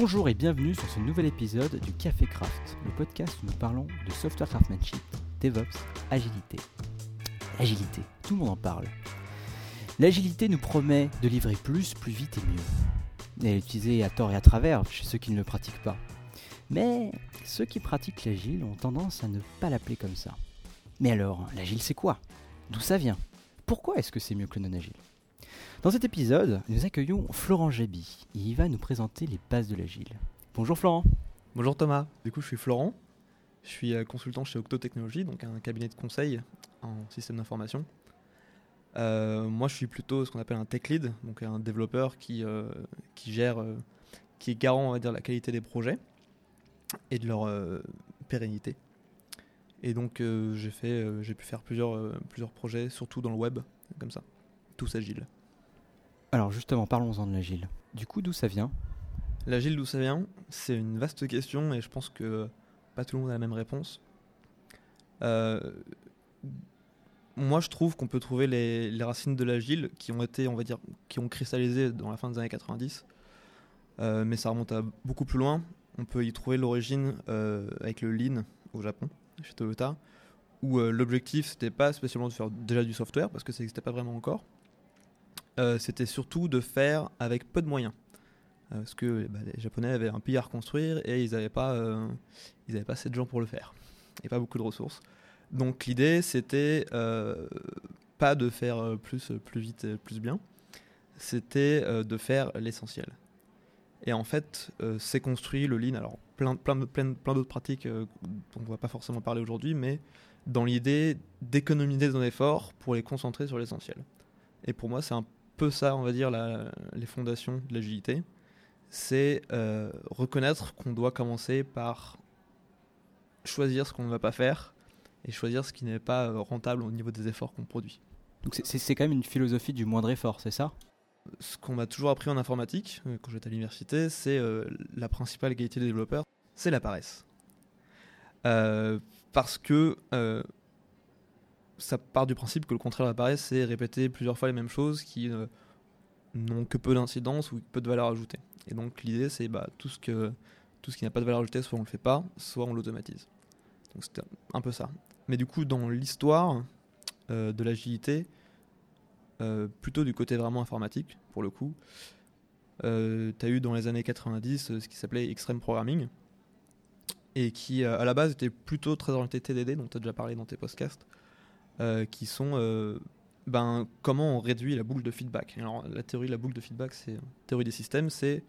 Bonjour et bienvenue sur ce nouvel épisode du Café Craft, le podcast où nous parlons de software craftsmanship, DevOps, agilité. Agilité, tout le monde en parle. L'agilité nous promet de livrer plus, plus vite et mieux. Elle est utilisée à tort et à travers chez ceux qui ne le pratiquent pas. Mais ceux qui pratiquent l'agile ont tendance à ne pas l'appeler comme ça. Mais alors, l'agile c'est quoi? D'où ça vient? Pourquoi est-ce que c'est mieux que le non-agile? Dans cet épisode, nous accueillons Florent Jaby et il va nous présenter les bases de l'agile. Bonjour Florent. Bonjour Thomas, du coup je suis Florent, je suis euh, consultant chez Octo Technologies, donc un cabinet de conseil en système d'information. Euh, moi je suis plutôt ce qu'on appelle un tech lead, donc un développeur qui, euh, qui gère, euh, qui est garant on va dire, de la qualité des projets et de leur euh, pérennité. Et donc euh, j'ai fait, euh, j'ai pu faire plusieurs, euh, plusieurs projets, surtout dans le web, comme ça, tous agiles. Alors justement, parlons-en de l'agile. Du coup, d'où ça vient? L'agile d'où ça vient? C'est une vaste question et je pense que pas tout le monde a la même réponse. Euh, moi, je trouve qu'on peut trouver les, racines de l'agile qui ont été, on va dire, qui ont cristallisé dans la fin des années 90. Euh, mais ça remonte à beaucoup plus loin. On peut y trouver l'origine euh, avec le Lean au Japon, chez Toyota, où l'objectif c'était pas spécialement de faire déjà du software parce que ça n'existait pas vraiment encore. Euh, c'était surtout de faire avec peu de moyens. Euh, parce que bah, les Japonais avaient un pays à reconstruire et ils n'avaient pas, euh, ils pas assez de gens pour le faire. Et pas beaucoup de ressources. Donc l'idée, c'était pas de faire plus, plus vite, plus bien. C'était de faire l'essentiel. Et en fait, c'est construit le lean. Alors plein, plein, plein, plein d'autres pratiques dont on va pas forcément parler aujourd'hui, mais dans l'idée d'économiser nos efforts pour les concentrer sur l'essentiel. Et pour moi, c'est un peu ça, on va dire, la- les fondations de l'agilité c'est euh, reconnaître qu'on doit commencer par choisir ce qu'on ne va pas faire et choisir ce qui n'est pas euh, rentable au niveau des efforts qu'on produit. Donc c'est- quand même une philosophie du moindre effort, c'est ça? Ce qu'on m'a toujours appris en informatique, euh, quand j'étais à l'université, c'est euh, la principale qualité des développeurs, c'est la paresse. Euh, parce que euh, ça part du principe que le contraire paresse, c'est répéter plusieurs fois les mêmes choses qui euh, n'ont que peu d'incidence ou peu de valeur ajoutée. Et donc l'idée, c'est bah, tout, ce tout ce qui n'a pas de valeur ajoutée, soit on le fait pas, soit on l'automatise. Donc c'était un peu ça. Mais du coup, dans l'histoire euh, de l'agilité, euh, plutôt du côté vraiment informatique, pour le coup, tu as eu dans les années 90 euh, ce qui s'appelait Extreme Programming, et qui à la base était plutôt très orienté TDD, dont tu as déjà parlé dans tes podcasts, euh, qui sont euh, ben, comment on réduit la boucle de feedback. Alors, la théorie de la boucle de feedback, c'est théorie des systèmes, c'est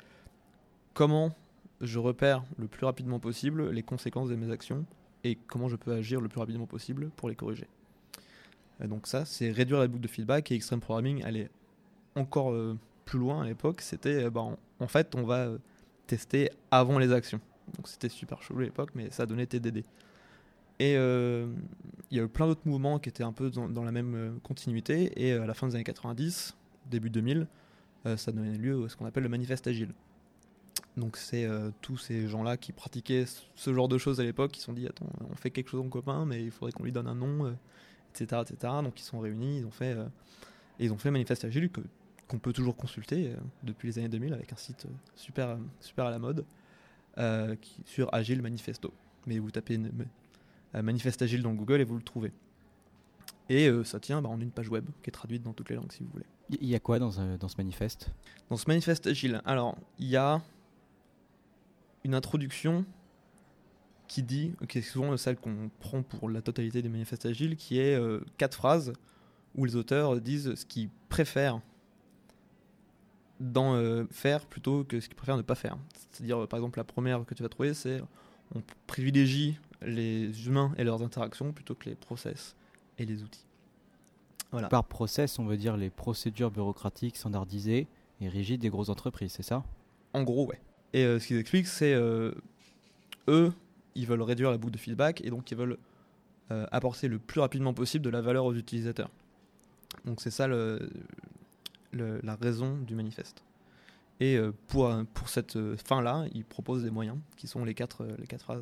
comment je repère le plus rapidement possible les conséquences de mes actions et comment je peux agir le plus rapidement possible pour les corriger. Euh, donc ça, c'est réduire la boucle de feedback et Extreme Programming allait encore plus loin à l'époque. C'était, bah, en, fait, on va tester avant les actions. Donc c'était super chaud à l'époque, mais ça donnait TDD. Et euh, il y a eu plein d'autres mouvements qui étaient un peu dans, la même euh, continuité. Et euh, à la fin des années 90, début 2000, euh, ça donnait lieu à ce qu'on appelle le manifeste agile. Donc c'est tous ces gens-là qui pratiquaient ce- genre de choses à l'époque, qui se sont dit attends, on fait quelque chose en copain, mais il faudrait qu'on lui donne un nom, etc., etc. Donc ils sont réunis, ils ont fait, ils ont fait le manifeste agile que- qu'on peut toujours consulter depuis les années 2000 avec un site super, super à la mode sur Agile Manifesto. Mais vous tapez Manifeste Agile dans Google et vous le trouvez. Et euh, ça tient bah, en une page web qui est traduite dans toutes les langues si vous voulez. Il y a quoi dans, euh, dans ce manifeste? Dans ce manifeste agile, alors il y a une introduction qui dit, qui est souvent celle qu'on prend pour la totalité des manifestes agiles, qui est euh, quatre phrases où les auteurs disent ce qu'ils préfèrent d'en euh, faire plutôt que ce qu'ils préfèrent ne pas faire. C'est-à-dire, euh, par exemple, la première que tu vas trouver, c'est on privilégie les humains et leurs interactions plutôt que les process et les outils. Voilà. Par process, on veut dire les procédures bureaucratiques standardisées et rigides des grosses entreprises, c'est ça? En gros, ouais. Et euh, ce qu'ils expliquent, c'est euh, eux, ils veulent réduire la boucle de feedback et donc ils veulent euh, apporter le plus rapidement possible de la valeur aux utilisateurs. Donc c'est ça le, le- la raison du manifeste. Et pour, pour cette fin-là, ils proposent des moyens qui sont les quatre, les quatre phrases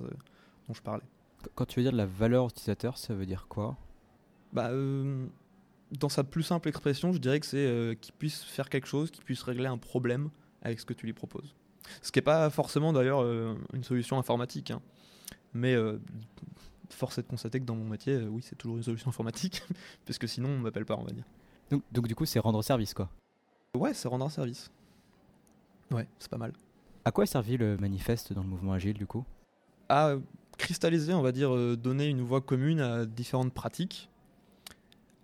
dont je parlais. Qu- Quand tu veux dire de la valeur utilisateur, ça veut dire quoi? Bah, euh, dans sa plus simple expression, je dirais que c'est euh, qu'il puisse faire quelque chose, qu'il puisse régler un problème avec ce que tu lui proposes. Ce qui n'est pas forcément d'ailleurs euh, une solution informatique. hein. Mais euh, force est de constater que dans mon métier, oui, c'est toujours une solution informatique, parce que sinon on m'appelle pas, on va dire. Donc, donc du coup, c'est rendre service, quoi. Ouais, c'est rendre un service. Ouais, c'est pas mal. À quoi a servi le manifeste dans le mouvement agile, du coup? À cristalliser, on va dire, euh, donner une voie commune à différentes pratiques,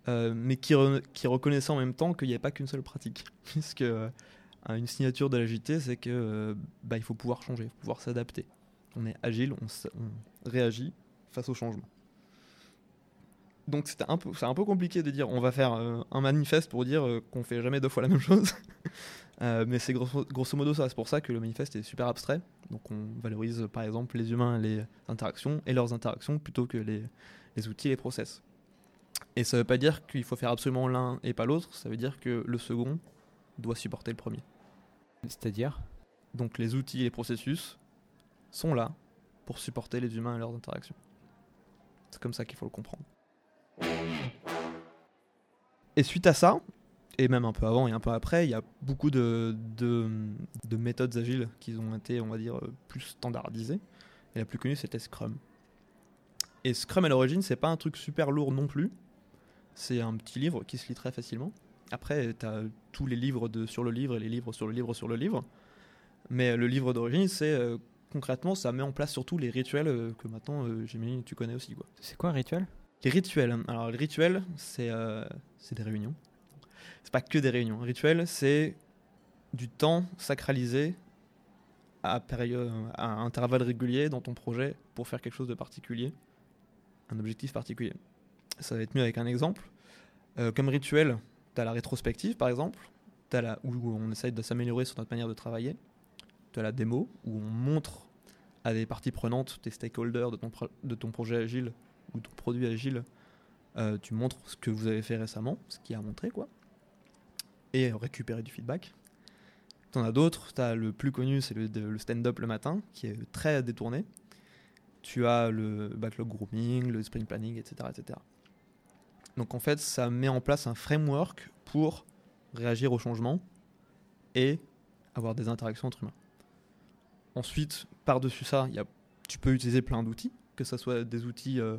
euh, mais qui, re- reconnaissait en même temps qu'il n'y avait pas qu'une seule pratique. Puisque euh, une signature de l'agilité, c'est que bah, il faut pouvoir changer, pouvoir s'adapter. On est agile, on réagit face au changement. Donc c'était un peu, c'est un peu compliqué de dire on va faire euh, un manifeste pour dire euh, qu'on fait jamais deux fois la même chose. Euh, mais c'est grosso, grosso modo ça. C'est pour ça que le manifeste est super abstrait. Donc on valorise par exemple les humains, les interactions et leurs interactions plutôt que les, les outils et les process. Et ça veut pas dire qu'il faut faire absolument l'un et pas l'autre. Ça veut dire que le second doit supporter le premier. C'est-à-dire? Donc les outils et les processus sont là pour supporter les humains et leurs interactions. C'est comme ça qu'il faut le comprendre. Et suite à ça, et même un peu avant et un peu après, il y a beaucoup de, de, de méthodes agiles qui ont été, on va dire, euh, plus standardisées. Et la plus connue, c'était Scrum. Et Scrum à l'origine, c'est pas un truc super lourd non plus. C'est un petit livre qui se lit très facilement. Après, tu as tous les livres de, sur le livre et les livres sur le livre sur le livre. Mais le livre d'origine, c'est euh, concrètement, ça met en place surtout les rituels euh, que maintenant, euh, j'imagine, tu connais aussi. Quoi. C'est quoi un rituel? Les rituels. Alors, les rituels, c'est c'est des réunions. C'est pas que des réunions. Un rituel, c'est du temps sacralisé à, période, à intervalles réguliers dans ton projet pour faire quelque chose de particulier, un objectif particulier. Ça va être mieux avec un exemple. Euh, comme rituel, tu as la rétrospective, par exemple, t'as la, où on essaye de s'améliorer sur notre manière de travailler. Tu as la démo, où on montre à des parties prenantes, des stakeholders de ton, de ton projet agile ou ton produit agile, euh, tu montres ce que vous avez fait récemment, ce qui a montré, quoi, et récupérer du feedback. T'en as d'autres, t'as le plus connu, c'est le, stand-up le matin, qui est très détourné. Tu as le backlog grooming, le sprint planning, etc., etc. Donc en fait, ça met en place un framework pour réagir au changement et avoir des interactions entre humains. Ensuite, par-dessus ça, tu peux utiliser plein d'outils, que ce soit des outils, euh,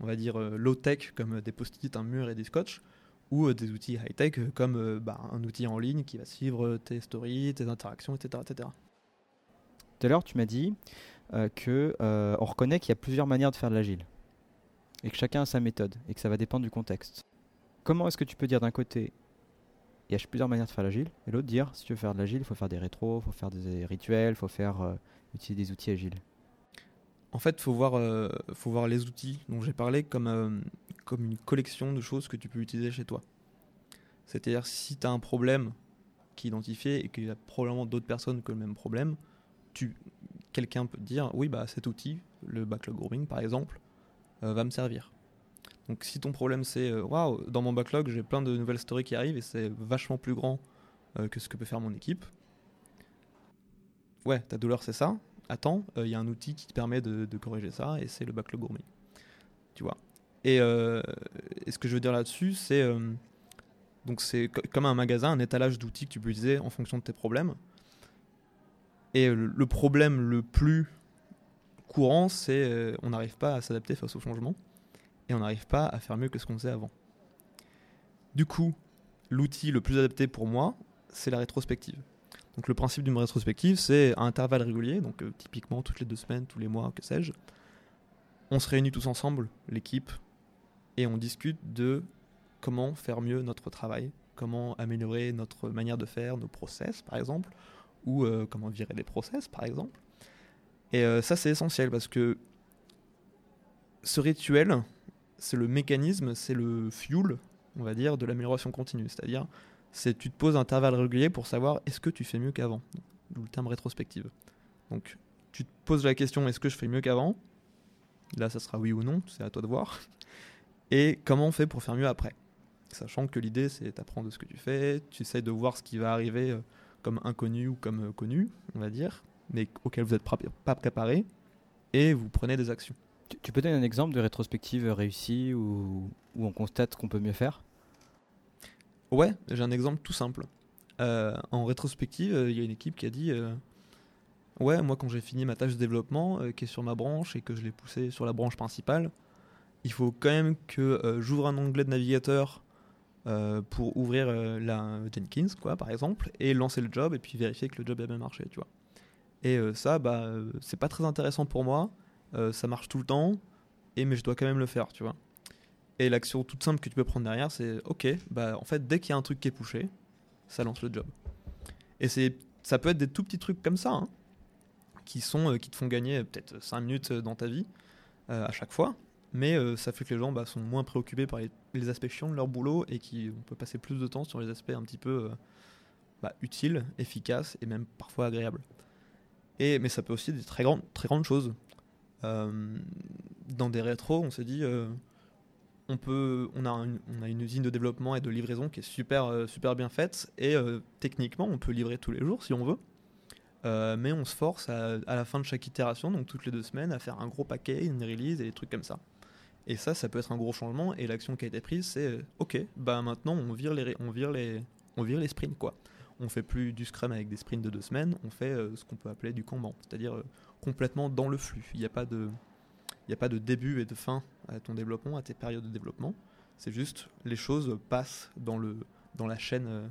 on va dire, euh, low-tech, comme euh, des post-it, un mur et des scotch, ou euh, des outils high-tech, comme bah, un outil en ligne qui va suivre tes stories, tes interactions, etc. etc. Tout à l'heure, tu m'as dit que on reconnaît qu'il y a plusieurs manières de faire de l'agile et que chacun a sa méthode et que ça va dépendre du contexte. Comment est-ce que tu peux dire d'un côté il y a plusieurs manières de faire l'agile et l'autre dire si tu veux faire de l'agile, il faut faire des rétros, il faut faire des rituels, il faut faire utiliser des outils agiles? En fait, faut, voir, euh, faut voir les outils dont j'ai parlé comme, euh, comme une collection de choses que tu peux utiliser chez toi. C'est-à-dire, si tu as un problème qui est identifié et qu'il y a probablement d'autres personnes qui ont le même problème, tu, quelqu'un peut te dire oui, bah, cet outil, le backlog grooming par exemple, euh, va me servir. Donc, si ton problème c'est waouh, dans mon backlog, j'ai plein de nouvelles stories qui arrivent et c'est vachement plus grand que ce que peut faire mon équipe, ouais, ta douleur c'est ça, attends, il y a un outil qui te permet de, corriger ça et c'est le backlog grooming. Tu vois. Et, euh, ce que je veux dire là-dessus, c'est euh, donc c'est co- comme un magasin, un étalage d'outils que tu peux utiliser en fonction de tes problèmes. Et le problème le plus courant, c'est euh, on n'arrive pas à s'adapter face au changement et on n'arrive pas à faire mieux que ce qu'on faisait avant. Du coup, l'outil le plus adapté pour moi, c'est la rétrospective. Donc le principe d'une rétrospective, c'est à intervalles réguliers, donc euh, typiquement toutes les deux semaines, tous les mois, que sais-je. On se réunit tous ensemble, l'équipe, et on discute de comment faire mieux notre travail, comment améliorer notre manière de faire, nos process par exemple, ou euh, comment virer des process par exemple. Et euh, ça c'est essentiel parce que ce rituel, c'est le mécanisme, c'est le fuel, on va dire, de l'amélioration continue. C'est-à-dire, c'est tu te poses un intervalle régulier pour savoir est-ce que tu fais mieux qu'avant? D'où le terme rétrospective. Donc, tu te poses la question est-ce que je fais mieux qu'avant? Là, ça sera oui ou non, c'est à toi de voir. Et comment on fait pour faire mieux après? Sachant que l'idée, c'est d'apprendre de ce que tu fais, tu essayes de voir ce qui va arriver euh, comme inconnu ou comme euh, connu, on va dire, mais auquel vous n'êtes pas préparé, et vous prenez des actions. Tu, tu peux donner un exemple de rétrospective réussie où, où on constate qu'on peut mieux faire? Ouais, j'ai un exemple tout simple. Euh, en rétrospective, euh, il y a une équipe qui a dit euh, Ouais, moi quand j'ai fini ma tâche de développement qui est sur ma branche et que je l'ai poussée sur la branche principale, il faut quand même que j'ouvre un onglet de navigateur pour ouvrir la Jenkins, quoi, par exemple, et lancer le job et puis vérifier que le job a bien marché, tu vois. Et ça, bah, c'est pas très intéressant pour moi. ça marche tout le temps, et mais je dois quand même le faire, tu vois. Et l'action toute simple que tu peux prendre derrière, c'est ok, bah en fait dès qu'il y a un truc qui est poussé, ça lance le job. Et c'est, ça peut être des tout petits trucs comme ça, hein, qui sont, euh, qui te font gagner peut-être 5 minutes euh, dans ta vie euh, à chaque fois, mais ça fait que les gens bah, sont moins préoccupés par les, aspects chiants de leur boulot et qui on peut passer plus de temps sur les aspects un petit peu bah, utiles, efficaces et même parfois agréables. Et, mais ça peut aussi être des très grandes, très grandes choses. dans des rétros, on s'est dit on, peut, on, a une, usine de développement et de livraison qui est super, euh, super bien faite et euh, techniquement on peut livrer tous les jours si on veut. Euh, mais on se force à, la fin de chaque itération, donc toutes les deux semaines, à faire un gros paquet, une release et des trucs comme ça. Et ça, ça peut être un gros changement. Et l'action qui a été prise, c'est ok, bah maintenant on vire les, on vire les, on vire les sprints quoi. On fait plus du scrum avec des sprints de deux semaines, on fait ce qu'on peut appeler du Kanban, c'est-à-dire complètement dans le flux. Il n'y a pas de, il n'y a pas de début et de fin à ton développement, à tes périodes de développement. C'est juste les choses passent dans, le, dans, la, chaîne, euh,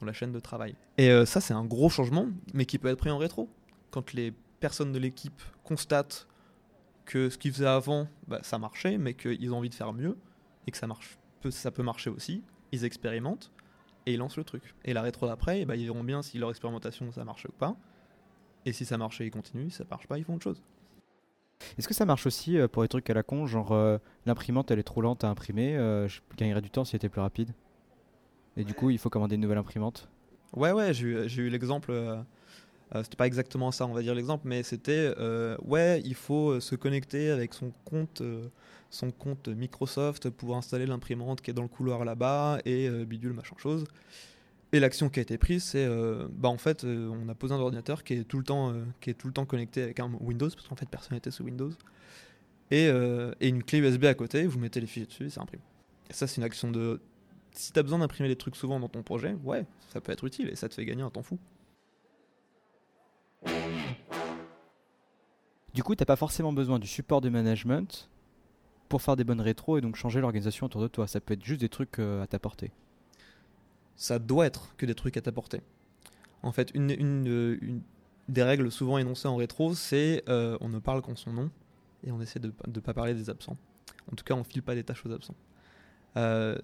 dans la chaîne de travail. Et euh, ça, c'est un gros changement, mais qui peut être pris en rétro. Quand les personnes de l'équipe constatent que ce qu'ils faisaient avant, bah, ça marchait, mais qu'ils ont envie de faire mieux, et que ça, marche, ça peut marcher aussi, ils expérimentent, et ils lancent le truc. Et la rétro d'après, bah, ils verront bien si leur expérimentation, ça marche ou pas. Et si ça marchait, ils continuent, si ça marche pas, ils font autre chose. Est-ce que ça marche aussi euh, pour les trucs à la con, genre euh, l'imprimante elle est trop lente à imprimer, euh, je gagnerais du temps si elle était plus rapide? Et du coup, il faut commander une nouvelle imprimante? Ouais, ouais, j'ai eu, eu l'exemple. c'était pas exactement ça, on va dire l'exemple, mais c'était ouais, il faut se connecter avec son compte, son compte Microsoft pour installer l'imprimante qui est dans le couloir là-bas et bidule machin chose. Et l'action qui a été prise, c'est euh, bah en fait, euh, on a posé un ordinateur qui est tout le temps, euh, qui est tout le temps connecté avec un Windows, parce qu'en fait, personne n'était sous Windows. Et, et, une clé USB à côté, vous mettez les fichiers dessus et ça imprime. Et ça, c'est une action de. Si tu as besoin d'imprimer des trucs souvent dans ton projet, ouais, ça peut être utile et ça te fait gagner un temps fou. Du coup, t'as pas forcément besoin du support de management pour faire des bonnes rétros et donc changer l'organisation autour de toi. Ça peut être juste des trucs à ta portée ça doit être que des trucs à t'apporter. En fait, une, une, des règles souvent énoncées en rétro, c'est euh, on ne parle qu'en son nom et on essaie de ne pas parler des absents. En tout cas, on file pas des tâches aux absents. Euh,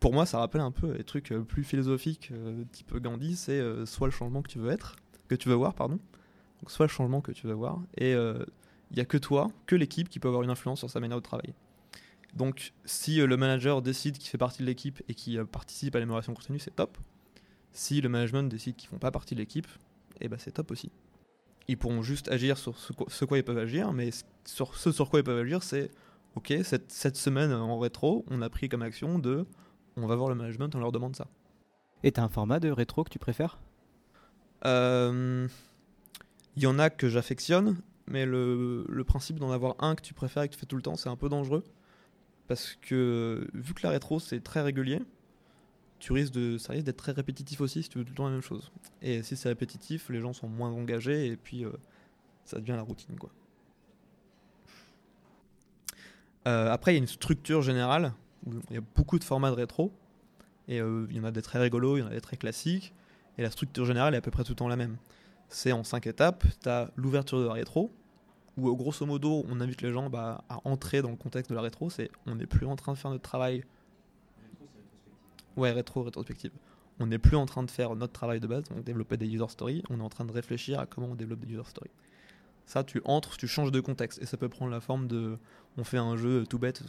pour moi, ça rappelle un peu les trucs euh, plus philosophiques, type Gandhi, c'est soit le changement que tu veux être, que tu veux voir, pardon, donc soit le changement que tu veux voir, et il n'y a que toi, que l'équipe qui peut avoir une influence sur sa manière de travailler. Donc, si euh, le manager décide qu'il fait partie de l'équipe et qu'il euh, participe à l'amélioration continue, c'est top. Si le management décide qu'ils font pas partie de l'équipe, eh ben c'est top aussi. Ils pourront juste agir sur ce, quoi, ils peuvent agir, mais sur ce sur quoi ils peuvent agir, c'est ok, cette, cette, semaine en rétro, on a pris comme action de on va voir le management, on leur demande ça. Et t'as un format de rétro que tu préfères? Il euh, y en a que j'affectionne, mais le, le principe d'en avoir un que tu préfères et que tu fais tout le temps, c'est un peu dangereux parce que vu que la rétro c'est très régulier, tu risques de, ça risque d'être très répétitif aussi si tu veux tout le temps la même chose. Et si c'est répétitif, les gens sont moins engagés et puis euh, ça devient la routine quoi. Euh, après, il y a une structure générale il y a beaucoup de formats de rétro et euh, il y en a des très rigolos, il y en a des très classiques et la structure générale est à peu près tout le temps la même. C'est en cinq étapes. Tu as l'ouverture de la rétro, où grosso modo on invite les gens bah, à entrer dans le contexte de la rétro, c'est on n'est plus en train de faire notre travail. Rétro, c'est Ouais, rétro, rétrospective. On n'est plus en train de faire notre travail de base, donc développer des user stories, on est en train de réfléchir à comment on développe des user stories. Ça, tu entres, tu changes de contexte, et ça peut prendre la forme de. On fait un jeu tout bête,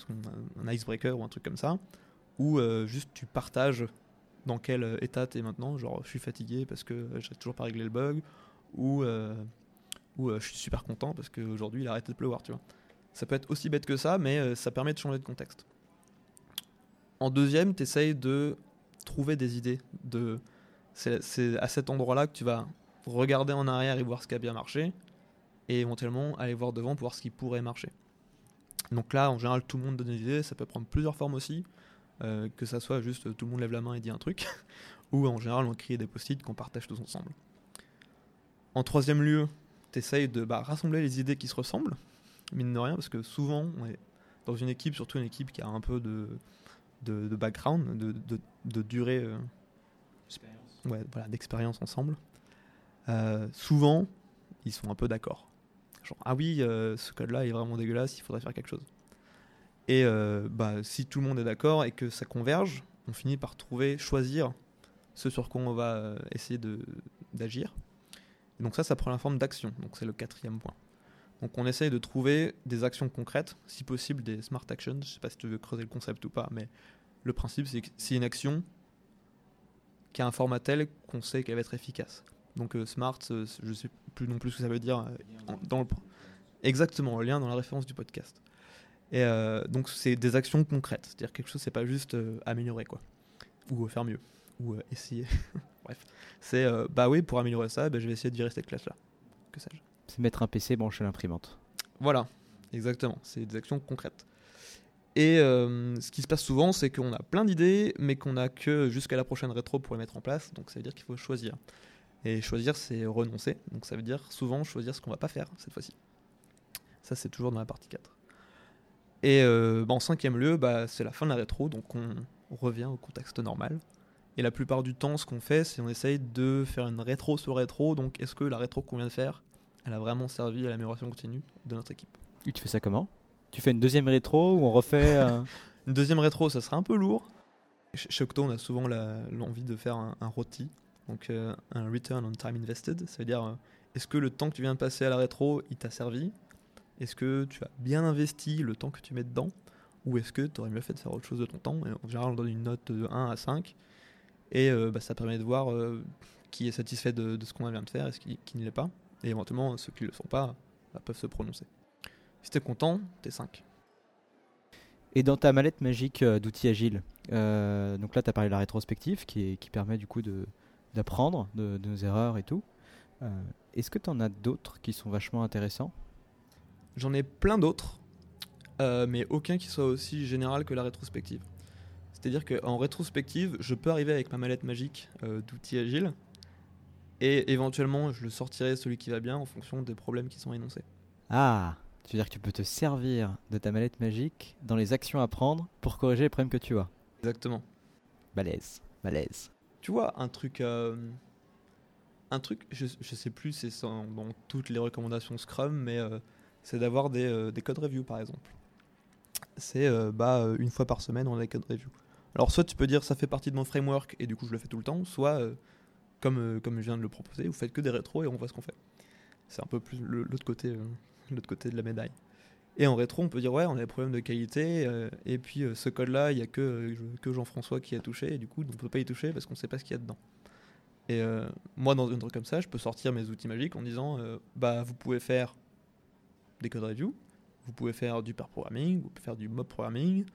un icebreaker ou un truc comme ça, ou euh, juste tu partages dans quel état tu es maintenant, genre je suis fatigué parce que j'ai toujours pas réglé le bug, ou. Euh, où euh, je suis super content parce qu'aujourd'hui il a arrêté de pleuvoir, tu vois. Ça peut être aussi bête que ça, mais euh, ça permet de changer de contexte. En deuxième, tu essayes de trouver des idées. De... C'est à cet endroit-là que tu vas regarder en arrière et voir ce qui a bien marché, et éventuellement aller voir devant pour voir ce qui pourrait marcher. Donc là, en général, tout le monde donne des idées, ça peut prendre plusieurs formes aussi, euh, que ça soit juste tout le monde lève la main et dit un truc, ou en général, on crée des post-it qu'on partage tous ensemble. en troisième lieu, tu essayes de bah, rassembler les idées qui se ressemblent, mine de rien, parce que souvent, on est dans une équipe, surtout une équipe qui a un peu de, de, de background, de, de, de durée, euh, ouais, voilà, d'expérience ensemble. Euh, souvent, ils sont un peu d'accord. Genre, ah oui, euh, ce code-là est vraiment dégueulasse, il faudrait faire quelque chose. Et bah, si tout le monde est d'accord et que ça converge, on finit par trouver, choisir ce sur quoi on va essayer d'agir. Donc ça, ça prend la forme d'action. Donc c'est le quatrième point. Donc on essaye de trouver des actions concrètes, si possible des smart actions. Je sais pas si tu veux creuser le concept ou pas, mais le principe c'est que c'est une action qui a un format tel qu'on sait qu'elle va être efficace. Donc euh, smart, euh, je sais plus non plus ce que ça veut dire euh, dans le exactement le lien dans la référence du podcast. Et euh, donc c'est des actions concrètes, c'est-à-dire quelque chose c'est pas juste améliorer quoi, ou faire mieux, ou essayer. Bref, c'est euh, bah oui pour améliorer ça, bah, je vais essayer de virer cette classe là. Que sais-je. C'est mettre un PC branché à l'imprimante. Voilà, exactement. C'est des actions concrètes. Et euh, ce qui se passe souvent, c'est qu'on a plein d'idées, mais qu'on a que jusqu'à la prochaine rétro pour les mettre en place. Donc ça veut dire qu'il faut choisir. Et choisir, c'est renoncer. Donc ça veut dire souvent choisir ce qu'on va pas faire cette fois-ci. Ça, c'est toujours dans la partie 4. Et euh, bah, en cinquième lieu, bah, c'est la fin de la rétro, donc on revient au contexte normal. Et la plupart du temps, ce qu'on fait, c'est on essaye de faire une rétro sur rétro. Donc est-ce que la rétro qu'on vient de faire, elle a vraiment servi à l'amélioration continue de notre équipe? Et tu fais ça comment? Tu fais une deuxième rétro ou on refait euh, Une deuxième rétro, ça serait un peu lourd. Ch- Chez Octo, on a souvent l'envie de faire un, un ROTI, donc euh, un Return on Time Invested. Ça veut dire, euh, est-ce que le temps que tu viens de passer à la rétro, il t'a servi? Est-ce que tu as bien investi le temps que tu mets dedans? Ou est-ce que tu aurais mieux fait de faire autre chose de ton temps? Et En général, on donne une note de 1 à 5. Et euh, bah, ça permet de voir euh, qui est satisfait de, de ce qu'on vient de faire et ce qui, qui ne l'est pas. Et éventuellement, ceux qui ne le sont pas bah, peuvent se prononcer. Si t'es content, t'es 5. Et dans ta mallette magique euh, d'outils agiles, euh, donc là tu as parlé de la rétrospective qui, est- qui permet du coup de- d'apprendre de, de nos erreurs et tout. Euh, Est-ce que tu en as d'autres qui sont vachement intéressants? J'en ai plein d'autres, euh, mais aucun qui soit aussi général que la rétrospective. C'est-à-dire qu'en rétrospective, je peux arriver avec ma mallette magique euh, d'outils agiles, et éventuellement, je le sortirai celui qui va bien en fonction des problèmes qui sont énoncés. Ah Tu veux dire que tu peux te servir de ta mallette magique dans les actions à prendre pour corriger les problèmes que tu as. Exactement. Balèze, balèze. Tu vois, un truc. euh, un truc, je, je sais plus, c'est dans toutes les recommandations Scrum, mais euh, c'est d'avoir des, euh, des code reviews par exemple. C'est bah, une fois par semaine, on a des code reviews. Alors, soit tu peux dire ça fait partie de mon framework et du coup je le fais tout le temps, soit euh, comme, euh, comme je viens de le proposer, vous faites que des rétros et on voit ce qu'on fait. C'est un peu plus le- l'autre côté, euh, l'autre côté de la médaille. Et en rétro, on peut dire ouais, on a des problèmes de qualité, et puis ce code-là, il n'y a que, Jean-François qui a touché, et du coup, on ne peut pas y toucher parce qu'on ne sait pas ce qu'il y a dedans. Et moi, dans un truc comme ça, je peux sortir mes outils magiques en disant bah, vous pouvez faire des code reviews, vous pouvez faire du pair programming, vous pouvez faire du mob programming,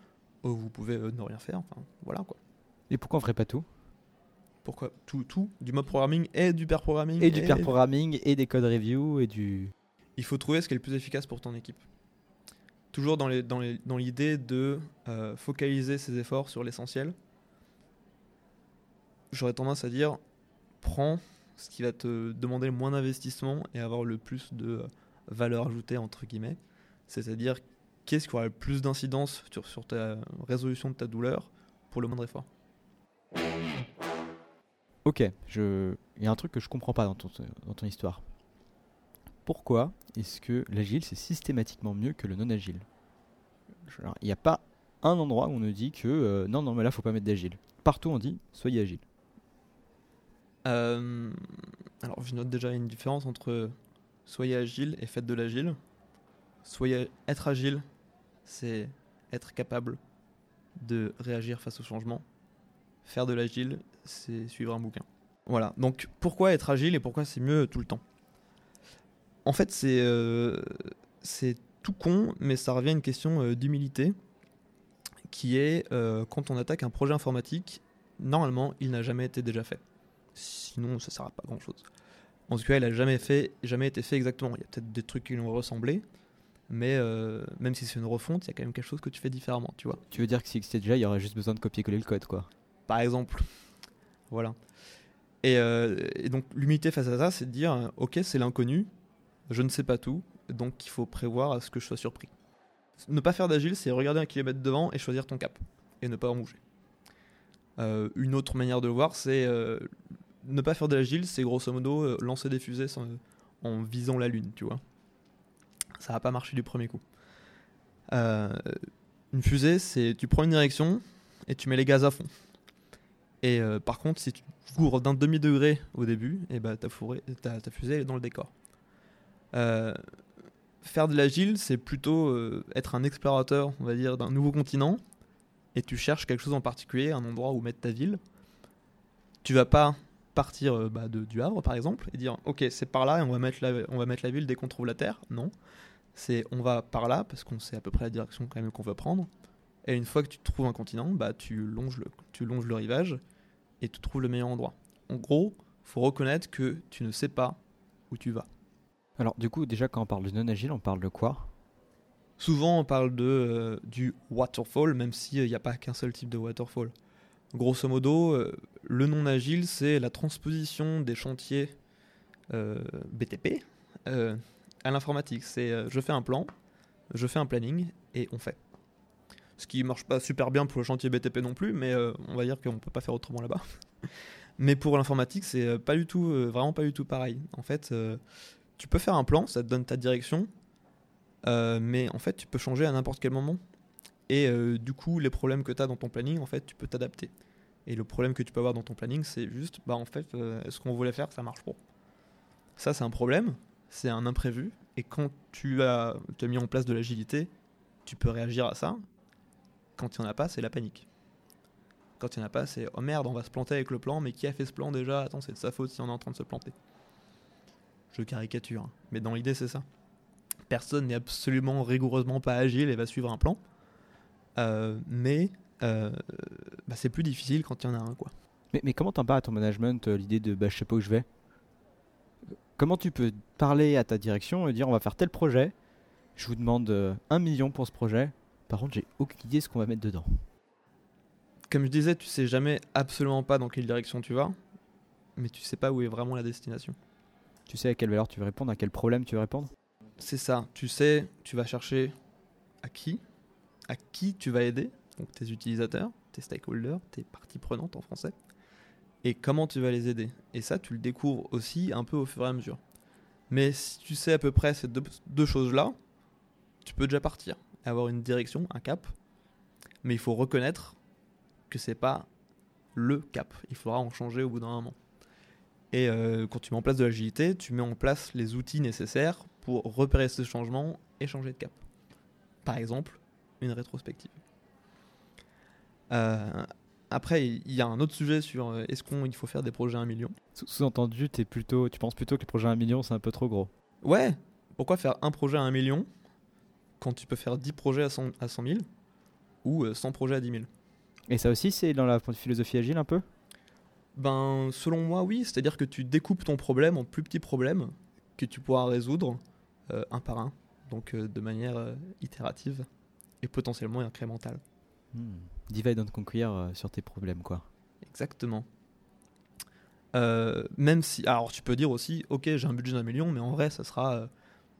vous pouvez euh, ne rien faire. Enfin, voilà quoi. Et pourquoi on ferait pas tout? Pourquoi tout, tout, du mob programming et du pair programming Et du pair programming et des code review et du. il faut trouver ce qui est le plus efficace pour ton équipe. Toujours dans les- dans les- dans l'idée de euh, focaliser ses efforts sur l'essentiel. J'aurais tendance à dire, prends ce qui va te demander le moins d'investissement et avoir le plus de euh, valeur ajoutée, entre guillemets. C'est-à-dire, qu'est-ce qui aura le plus d'incidence sur, sur ta résolution de ta douleur pour le moindre effort. Ok, je... il y a un truc que je comprends pas dans ton, dans ton histoire. Pourquoi est-ce que l'agile c'est systématiquement mieux que le non-agile? Il n'y a pas un endroit où on nous dit que euh, non, non, mais là faut pas mettre d'agile. Partout on dit soyez agile. Euh, alors, je note déjà une différence entre soyez agile et faites de l'agile. Soyez être agile, c'est être capable de réagir face au changement. Faire de l'agile, c'est suivre un bouquin. Voilà. Donc, pourquoi être agile et pourquoi c'est mieux tout le temps? En fait, c'est euh, c'est tout con, mais ça revient à une question euh, d'humilité, qui est euh, quand on attaque un projet informatique, normalement, il n'a jamais été déjà fait. Sinon, ça sert à pas grand chose. En tout cas, il a jamais fait, jamais été fait exactement. Il y a peut-être des trucs qui lui ont ressemblé, mais euh, même si c'est une refonte, il y a quand même quelque chose que tu fais différemment, tu vois. Tu veux dire que si c'était déjà, il y aurait juste besoin de copier-coller le code quoi. Par exemple. Voilà. Et, euh, et donc l'humilité face à ça, c'est de dire, euh, ok, c'est l'inconnu, je ne sais pas tout, donc il faut prévoir à ce que je sois surpris. Ne pas faire d'agile, c'est regarder un kilomètre devant et choisir ton cap, et ne pas en bouger. Euh, une autre manière de le voir, c'est ne pas faire de l'agile, c'est grosso modo lancer des fusées sans- en visant la lune, tu vois. Ça va pas marcher du premier coup. Euh, une fusée, c'est tu prends une direction et tu mets les gaz à fond. Et euh, par contre, si tu cours d'un demi degré au début, et bah ta, fourrée- ta, ta fusée est dans le décor. Euh, faire de l'agile, c'est plutôt être un explorateur, on va dire, d'un nouveau continent, et tu cherches quelque chose en particulier, un endroit où mettre ta ville. Tu vas pas partir bah, de, du Havre, par exemple, et dire ok, c'est par là, et on va mettre la, on va mettre la ville dès qu'on trouve la Terre. Non, c'est on va par là parce qu'on sait à peu près la direction quand même qu'on veut prendre. Et une fois que tu trouves un continent, bah tu longes le, tu longes le rivage et tu trouves le meilleur endroit. En gros, faut reconnaître que tu ne sais pas où tu vas. Alors, du coup, déjà, quand on parle de non-agile, on parle de quoi? Souvent, on parle de, euh, du waterfall, même s'il n'y a pas qu'un seul type de waterfall. Grosso modo, euh, le non-agile, c'est la transposition des chantiers euh, BTP euh, à l'informatique. C'est euh, je fais un plan, je fais un planning et on fait. Ce qui marche pas super bien pour le chantier BTP non plus, mais euh, on va dire qu'on peut pas faire autrement là-bas. mais pour l'informatique, c'est euh, pas du tout, vraiment pas du tout pareil. En fait, tu peux faire un plan, ça te donne ta direction, mais en fait, tu peux changer à n'importe quel moment. Et du coup, les problèmes que tu as dans ton planning, en fait, tu peux t'adapter. Et le problème que tu peux avoir dans ton planning, c'est juste, bah en fait, euh, ce qu'on voulait faire, ça marche pas. Ça, c'est un problème, c'est un imprévu. Et quand tu as, tu as mis en place de l'agilité, tu peux réagir à ça. Quand il n'y en a pas, c'est la panique. Quand il n'y en a pas, c'est oh merde, on va se planter avec le plan, mais qui a fait ce plan déjà? Attends, c'est de sa faute si on est en train de se planter. Je caricature, hein. mais dans l'idée, c'est ça personne n'est absolument rigoureusement pas agile et va suivre un plan. Euh, mais euh, bah, c'est plus difficile quand il y en a un. Quoi. Mais, comment t'en parles à ton management, euh, l'idée de bah, je sais pas où je vais? Comment tu peux parler à ta direction et dire on va faire tel projet, je vous demande euh, un million pour ce projet, par contre j'ai aucune idée ce qu'on va mettre dedans. Comme je disais, tu sais jamais absolument pas dans quelle direction tu vas, mais tu sais pas où est vraiment la destination. Tu sais à quelle valeur tu veux répondre, à quel problème tu veux répondre? C'est ça, tu sais, tu vas chercher à qui, à qui tu vas aider, donc tes utilisateurs, tes stakeholders, tes parties prenantes en français, et comment tu vas les aider. Et ça, tu le découvres aussi un peu au fur et à mesure. Mais si tu sais à peu près ces deux, choses-là, tu peux déjà partir, avoir une direction, un cap, mais il faut reconnaître que c'est pas le cap. Il faudra en changer au bout d'un moment. Et euh, quand tu mets en place de l'agilité, tu mets en place les outils nécessaires pour repérer ce changement et changer de cap. Par exemple, une rétrospective. Euh, après, il y a un autre sujet sur euh, est-ce qu'il faut faire des projets à un million? Sous- Sous-entendu, plutôt, tu penses plutôt que les projets à un million c'est un peu trop gros? Ouais, pourquoi faire un projet à un million quand tu peux faire 10 projets à 100, à 100 000 ou euh, 100 projets à 10 000 Et ça aussi c'est dans la philosophie agile un peu? Ben, selon moi, oui. C'est-à-dire que tu découpes ton problème en plus petits problèmes que tu pourras résoudre euh, un par un, donc euh, de manière euh, itérative et potentiellement incrémentale. Hmm. Divide and conquer euh, sur tes problèmes quoi. Exactement. Euh, même si, alors tu peux dire aussi, ok, j'ai un budget d'un million, mais en vrai, ça sera euh,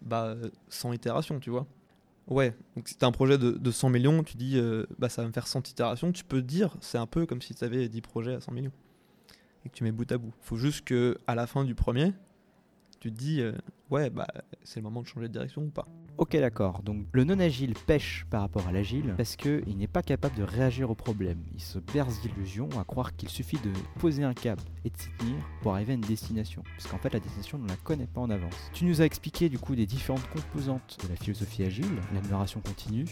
bah, 100 itérations, tu vois. Ouais, donc si tu as un projet de, de 100 millions, tu dis, euh, bah, ça va me faire 100 itérations, tu peux dire, c'est un peu comme si tu avais 10 projets à 100 millions et que tu mets bout à bout. faut juste que à la fin du premier, tu te dis, euh, ouais, bah, c'est le moment de changer de direction ou pas. Ok d'accord, donc le non-agile pêche par rapport à l'agile parce qu'il n'est pas capable de réagir au problème. Il se berce d'illusions à croire qu'il suffit de poser un cap et de s'y tenir pour arriver à une destination. Parce qu'en fait la destination on ne la connaît pas en avance. Tu nous as expliqué du coup des différentes composantes de la philosophie agile, l'amélioration continue,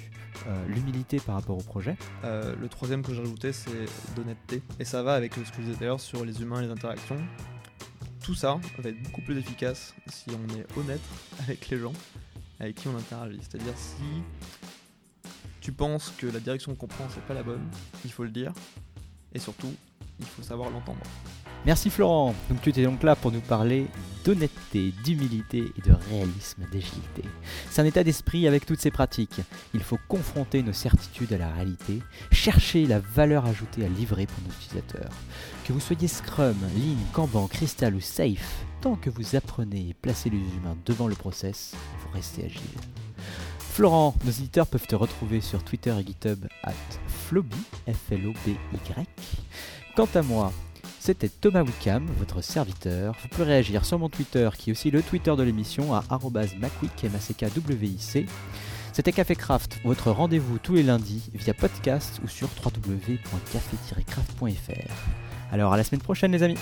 euh, l'humilité par rapport au projet. Euh, le troisième que j'ai rajouté, c'est d'honnêteté. Et ça va avec ce que je disais d'ailleurs sur les humains et les interactions. Tout ça va être beaucoup plus efficace si on est honnête avec les gens avec qui on interagit. C'est-à-dire si tu penses que la direction qu'on prend c'est pas la bonne, il faut le dire. Et surtout, il faut savoir l'entendre. Merci Florent, donc tu étais donc là pour nous parler d'honnêteté, d'humilité et de réalisme, d'agilité. C'est un état d'esprit avec toutes ces pratiques. Il faut confronter nos certitudes à la réalité, chercher la valeur ajoutée à livrer pour nos utilisateurs. Que vous soyez Scrum, Lean, Kanban, Crystal ou Safe, tant que vous apprenez et placez les humains devant le process, vous restez agile. Florent, nos éditeurs peuvent te retrouver sur Twitter et GitHub at Floby, F-L-O-B-Y. Quant à moi, c'était Thomas Wickham, votre serviteur. Vous pouvez réagir sur mon Twitter, qui est aussi le Twitter de l'émission, à macwick, m C'était Café Craft, votre rendez-vous tous les lundis via podcast ou sur www.café-craft.fr. Alors à la semaine prochaine les amis